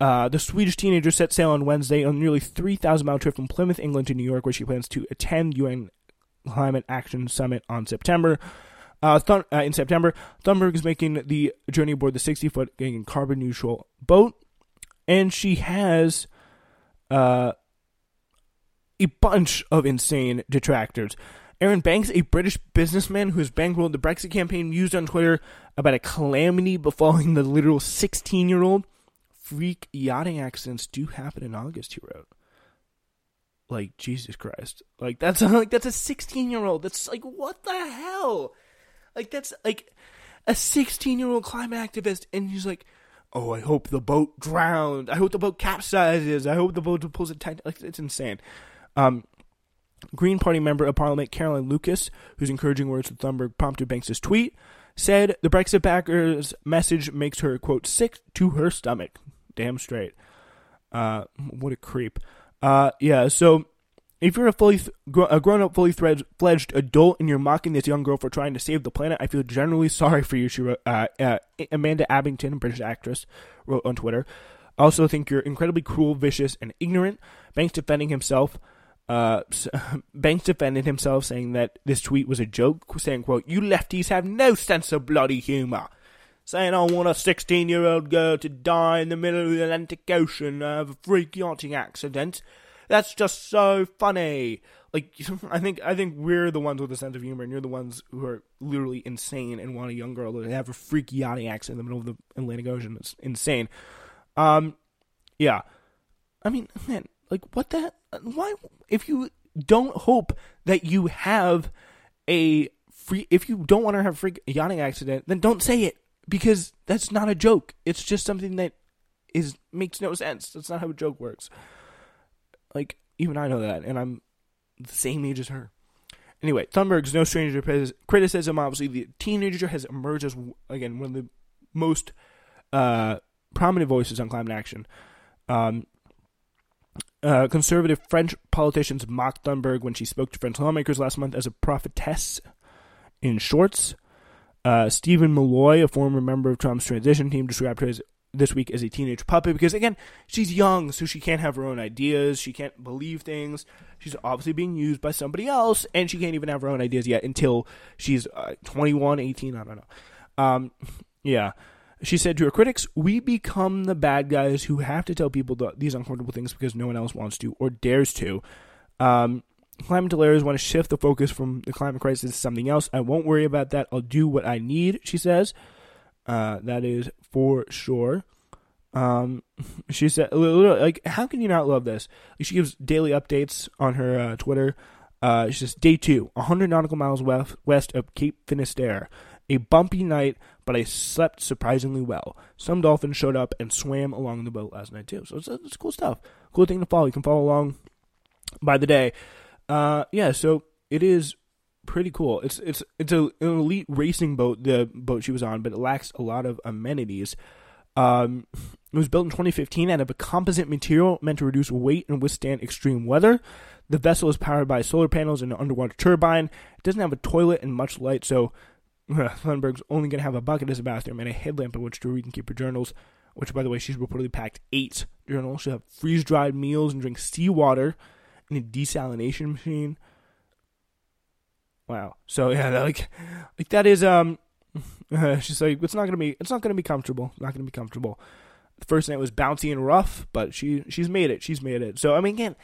Uh, the Swedish teenager set sail on Wednesday on a nearly 3,000 mile trip from Plymouth, England to New York, where she plans to attend UN Climate Action Summit on September. Uh, th- uh, in September, Thunberg is making the journey aboard the 60 foot carbon neutral boat and she has uh, a bunch of insane detractors. Arron Banks, a British businessman who has bankrolled the Brexit campaign, used on Twitter about a calamity befalling the literal 16 year old. Freak yachting accidents do happen in August, he wrote. Like Jesus Christ, like that's like that's a 16 year old. That's like what the hell? Like that's like a 16 year old climate activist, and he's like, oh, I hope the boat drowned. I hope the boat capsizes. I hope the boat pulls it tight. Like it's insane. Um, Green Party member of Parliament Caroline Lucas, whose encouraging words to Thunberg prompted Banks' tweet, said the Brexit backers' message makes her quote sick to her stomach. Damn straight. Uh, what a creep. Uh, yeah. So if you're a fully th- a grown-up, fully fledged adult and you're mocking this young girl for trying to save the planet, I feel generally sorry for you. She wrote, uh, uh, Amanda Abbington, British actress, wrote on Twitter. I also think you're incredibly cruel, vicious, and ignorant. Banks defending himself. Uh, Banks defended himself, saying that this tweet was a joke, saying, "quote You lefties have no sense of bloody humor." Saying I want a 16 year old girl to die in the middle of the Atlantic Ocean of a freak yachting accident that's just so funny. Like I think I think we're the ones with a sense of humor, and you're the ones who are literally insane and want a young girl to have a freaky yachting accident in the middle of the Atlantic Ocean. It's insane. Um, yeah. I mean, man, like what the why if you don't hope that you have a free if you don't want to have a freak yachting accident, then don't say it because that's not a joke. It's just something that is makes no sense. That's not how a joke works. Like, even I know that, and I'm the same age as her. Anyway, Thunberg's no stranger to criticism. Obviously, the teenager has emerged as, again, one of the most uh, prominent voices on climate action. Um, uh, conservative French politicians mocked Thunberg when she spoke to French lawmakers last month as a prophetess in shorts. Uh, Stephen Milloy, a former member of Trump's transition team, described her as this week as a teenage puppet because again she's young so she can't have her own ideas. She can't believe things. She's obviously being used by somebody else and she can't even have her own ideas yet until she's uh, 21 18 i don't know. Um, yeah. She said to her critics we become the bad guys who have to tell people these uncomfortable things because no one else wants to or dares to. Um, climate deniers want to shift the focus from the climate crisis to something else. I won't worry about that. I'll do what i need she says uh, that is for sure. Um, she said, like, how can you not love this? She gives daily updates on her uh, Twitter. Uh, she says, day two, 100 nautical miles west, west of Cape Finisterre. A bumpy night, but I slept surprisingly well. Some dolphins showed up and swam along the boat last night too. So it's, it's cool stuff. Cool thing to follow. You can follow along by the day. Uh, yeah, so it is pretty cool. It's it's it's a, an elite racing boat, the boat she was on, but it lacks a lot of amenities. Um, it was built in 2015 out of a composite material meant to reduce weight and withstand extreme weather. The vessel is powered by solar panels and an underwater turbine. It doesn't have a toilet and much light, so Thunberg's only going to have a bucket as a bathroom and a headlamp in which to read and keep her journals. Which, by the way, she's reportedly packed eight journals. She'll have freeze dried meals and drink seawater in a desalination machine. Wow. So yeah, like, like that is um. she's like, it's not gonna be, it's not gonna be comfortable. Not gonna be comfortable. The first night was bouncy and rough, but she she's made it. She's made it. So I mean, again,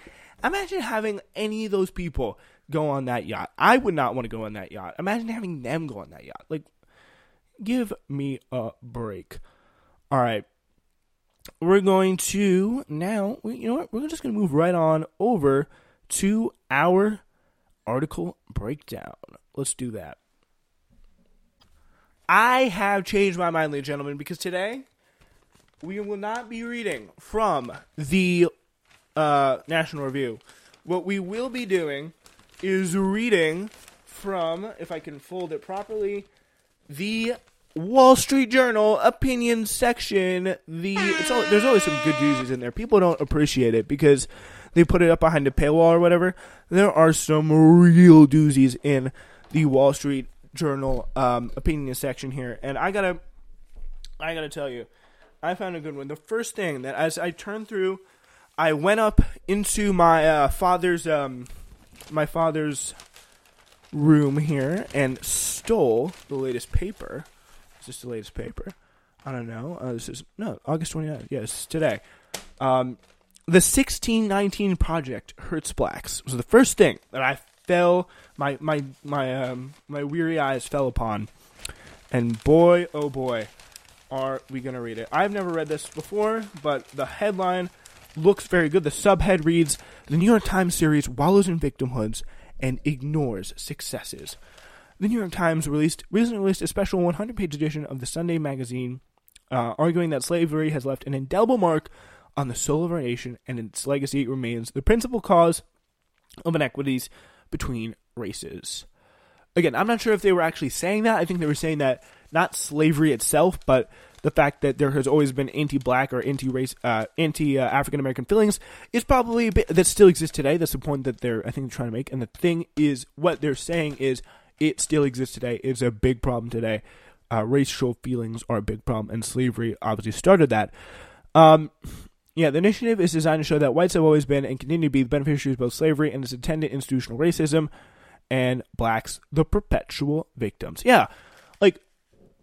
imagine having any of those people go on that yacht. I would not want to go on that yacht. Imagine having them go on that yacht. Like, give me a break. All right. We're going to now, you know what? We're just going to move right on over to our article breakdown. Let's do that. I have changed my mind, ladies and gentlemen, because today we will not be reading from the uh, National Review. What we will be doing is reading from, if I can fold it properly, the Wall Street Journal opinion section. The all, there's always some good news in there. People don't appreciate it because they put it up behind a paywall or whatever. There are some real doozies in the Wall Street Journal um, opinion section here, and I gotta, I gotta tell you, I found a good one. The first thing that as I turned through, I went up into my uh, father's, um, my father's room here and stole the latest paper. Is this the latest paper? I don't know. Uh, this is no August 29th. Yes, today. Um, the 1619 project hurts blacks was the first thing that I fell my my my um my weary eyes fell upon, and boy oh boy, are we gonna read it? I've never read this before, but the headline looks very good. The subhead reads: "The New York Times series wallows in victimhoods and ignores successes." The New York Times released recently released a special 100-page edition of the Sunday magazine, uh, arguing that slavery has left an indelible mark on the soul of our nation, and its legacy remains the principal cause of inequities between races. Again, I'm not sure if they were actually saying that. I think they were saying that not slavery itself, but the fact that there has always been anti-black or anti-race, uh, anti-African American feelings is probably bit that still exists today. That's the point that they're, I think, trying to make. And the thing is, what they're saying is, it still exists today. It's a big problem today. Uh, racial feelings are a big problem, and slavery obviously started that. Um, yeah, the initiative is designed to show that whites have always been and continue to be the beneficiaries of both slavery and its attendant institutional racism, and blacks the perpetual victims. Yeah, like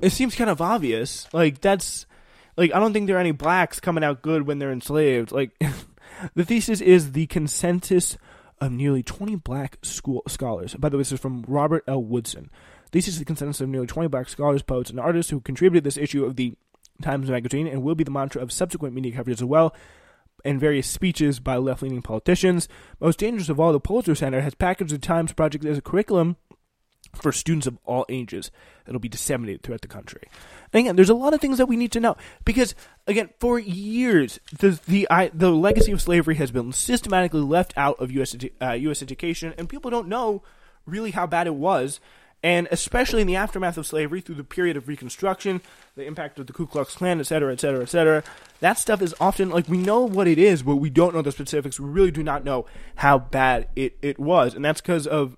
it seems kind of obvious. Like that's like I don't think there are any blacks coming out good when they're enslaved. Like the thesis is the consensus of nearly 20 black school scholars. By the way, this is from Robert L. Woodson. This is the consensus of nearly 20 black scholars, poets, and artists who contributed this issue of the Times Magazine and will be the mantra of subsequent media coverage as well, and various speeches by left leaning politicians. Most dangerous of all, the Pulitzer Center has packaged the Times Project as a curriculum for students of all ages that'll be disseminated throughout the country. And again, there's a lot of things that we need to know because, again, for years the the I, the legacy of slavery has been systematically left out of U.S. Uh, U.S. education, and people don't know really how bad it was and especially in the aftermath of slavery through the period of Reconstruction, the impact of the Ku Klux Klan, et cetera, et cetera, et cetera. That stuff is often like we know what it is, but we don't know the specifics. We really do not know how bad it, it was, and that's because of,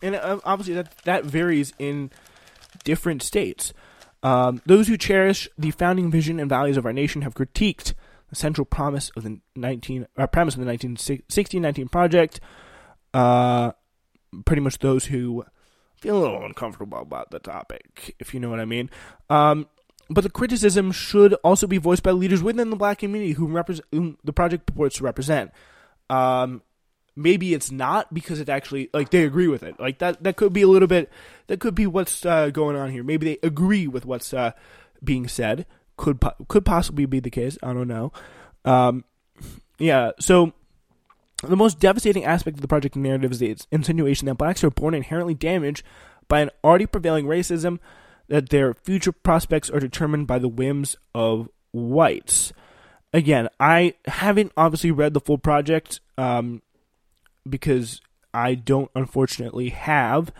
and uh, obviously that that varies in different states. Um, those who cherish the founding vision and values of our nation have critiqued the central promise of the 19 uh, premise of the 1619 project. Uh, pretty much those who feel a little uncomfortable about the topic, if you know what I mean. Um, but the criticism should also be voiced by leaders within the black community who, represent, whom the project purports to represent. Um, maybe it's not because it actually like they agree with it. Like that that could be a little bit that could be what's uh, going on here. Maybe they agree with what's uh, being said. Could could possibly be the case. I don't know. Um, yeah. So the most devastating aspect of the project narrative is its insinuation that blacks are born inherently damaged by an already prevailing racism that their future prospects are determined by the whims of whites. Again, I haven't obviously read the full project um, because I don't unfortunately have.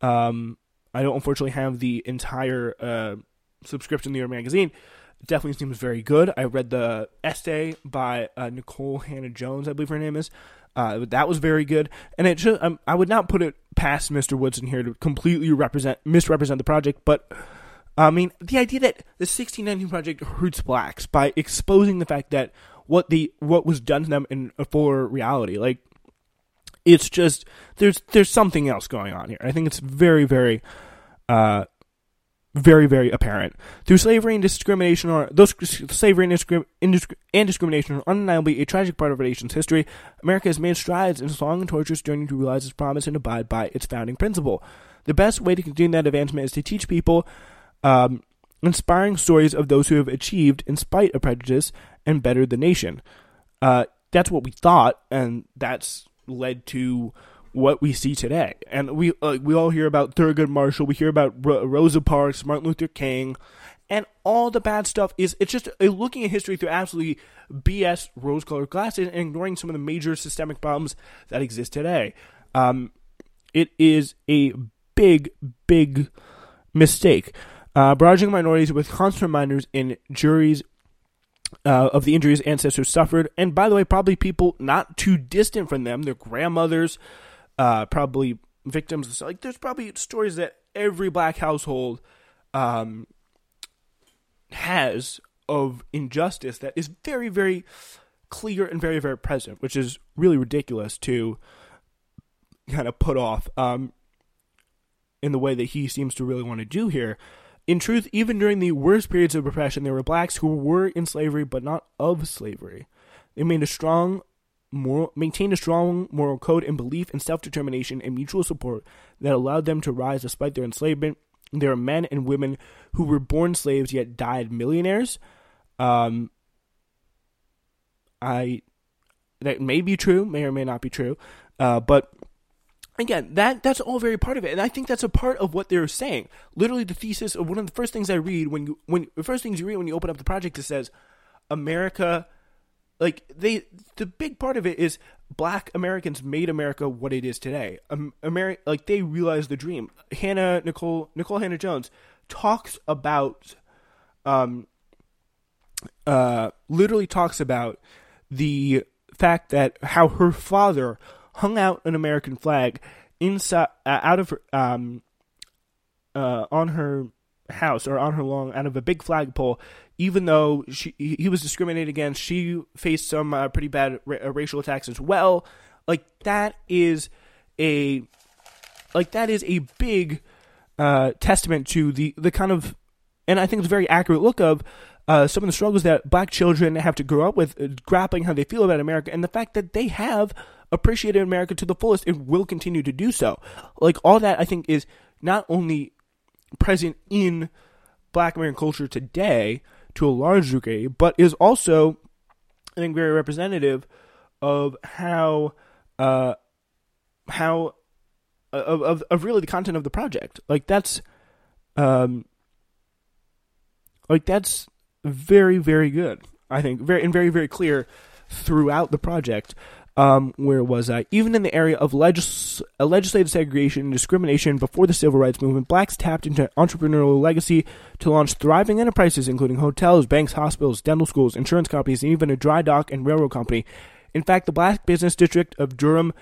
Um, I don't unfortunately have the entire uh, subscription to the York Magazine. It definitely seems very good. I read the essay by uh, Nikole Hannah-Jones, I believe her name is. Uh, that was very good, and it um, I would not put it past Mr. Woodson here to completely represent misrepresent the project, but I mean the idea that the 1619 project hurts blacks by exposing the fact that what the what was done to them in fuller reality, like it's just there's there's something else going on here. I think it's very very uh very very apparent. Through slavery and discrimination or those slavery and, discrim, and discrimination are undeniably a tragic part of our nation's history. America has made strides in its long and torturous journey to realize its promise and abide by its founding principle. The best way to continue that advancement is to teach people um, inspiring stories of those who have achieved in spite of prejudice and bettered the nation. Uh, that's what we thought and that's led to what we see today. And we uh, we all hear about Thurgood Marshall, we hear about R- Rosa Parks, Martin Luther King, and all the bad stuff is it's just uh, looking at history through absolutely BS rose-colored glasses and ignoring some of the major systemic problems that exist today. Um, it is a big, big mistake. Uh, barraging minorities with constant reminders in juries uh, of the injuries ancestors suffered, and by the way, probably people not too distant from them, their grandmothers, uh, probably victims. Like there's probably stories that every black household um, has of injustice that is very, very clear and very, very present, which is really ridiculous to kind of put off um, in the way that he seems to really want to do here. In truth, even during the worst periods of repression, there were blacks who were in slavery but not of slavery. They made a strong moral, maintained a strong moral code and belief in self determination and mutual support that allowed them to rise despite their enslavement. There are men and women who were born slaves yet died millionaires. Um, I that may be true, may or may not be true, uh, but again, that that's all very part of it, and I think that's a part of what they're saying. Literally, the thesis of one of the first things I read when you when the first things you read when you open up the project it says America like they the big part of it is black americans made america what it is today. Um, Ameri- like they realized the dream. Hannah nicole nikole hannah-jones talks about um uh literally talks about the fact that how her father hung out an american flag inside uh, out of um uh on her house or on her lawn out of a big flagpole even though she he was discriminated against, she faced some uh, pretty bad ra- uh, racial attacks as well. Like that is a like that is a big uh, testament to the the kind of and I think it's a very accurate look of uh, some of the struggles that black children have to grow up with, uh, grappling how they feel about America, and the fact that they have appreciated America to the fullest and will continue to do so. Like all that, I think is not only present in Black American culture today, to a large degree, but is also, I think, very representative of how uh, how of, of of really the content of the project. Like that's um like that's very very good. I think very and very very clear throughout the project um, where was I? Even in the area of legis- uh, legislative segregation and discrimination before the civil rights movement, blacks tapped into entrepreneurial legacy to launch thriving enterprises, including hotels, banks, hospitals, dental schools, insurance companies, and even a dry dock and railroad company. In fact, the black business district of Durham,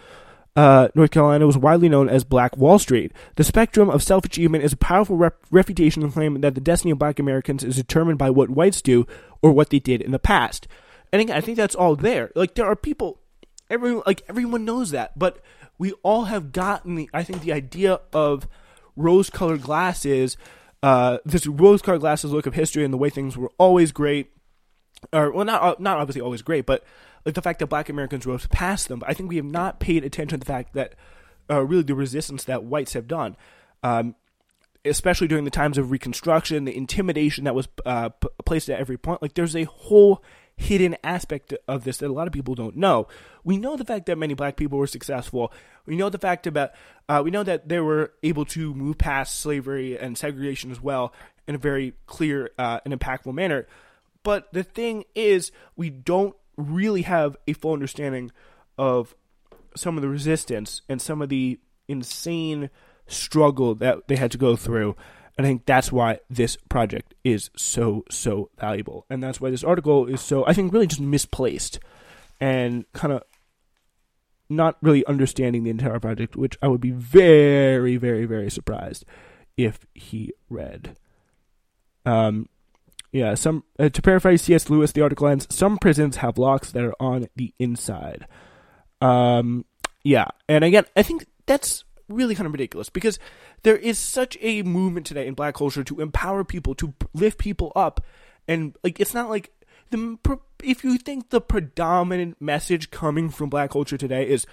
uh, North Carolina was widely known as Black Wall Street. The spectrum of self achievement is a powerful rep- refutation and claim that the destiny of black Americans is determined by what whites do or what they did in the past. And again, I think that's all there. Like, there are people Everyone like everyone knows that, but we all have gotten the I think the idea of rose-colored glasses, uh, this rose-colored glasses look of history and the way things were always great, or well, not not obviously always great, but like the fact that Black Americans rose past them. But I think we have not paid attention to the fact that uh, really the resistance that whites have done. Um, especially during the times of Reconstruction, the intimidation that was uh, p- placed at every point. Like, there's a whole hidden aspect of this that a lot of people don't know. We know the fact that many black people were successful. We know the fact about uh, we know that they were able to move past slavery and segregation as well in a very clear uh, and impactful manner. But the thing is, we don't really have a full understanding of some of the resistance and some of the insane struggle that they had to go through. And I think that's why this project is so, so valuable. And that's why this article is so, I think, really just misplaced and kind of not really understanding the entire project, which I would be very, very, very surprised if he read. Um, yeah, some uh, to paraphrase C.S. Lewis, the article ends: Some prisons have locks that are on the inside. Um, yeah, and again, I think that's really kind of ridiculous because there is such a movement today in black culture to empower people, to lift people up, and like it's not like the if you think the predominant message coming from black culture today is,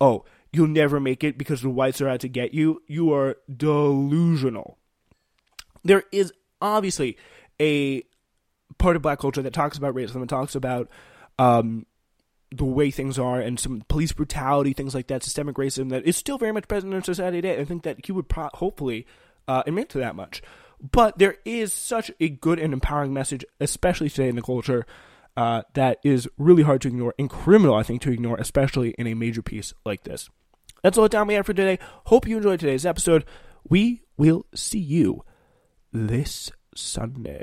oh, you'll never make it because the whites are out to get you, you are delusional. There is obviously a part of black culture that talks about racism and talks about um, the way things are and some police brutality, things like that, systemic racism that is still very much present in society today. I think that he would pro- hopefully uh, admit to that much. But there is such a good and empowering message, especially today in the culture, uh, that is really hard to ignore and criminal, I think, to ignore, especially in a major piece like this. That's all the time we have for today. Hope you enjoyed today's episode. We will see you this Sunday.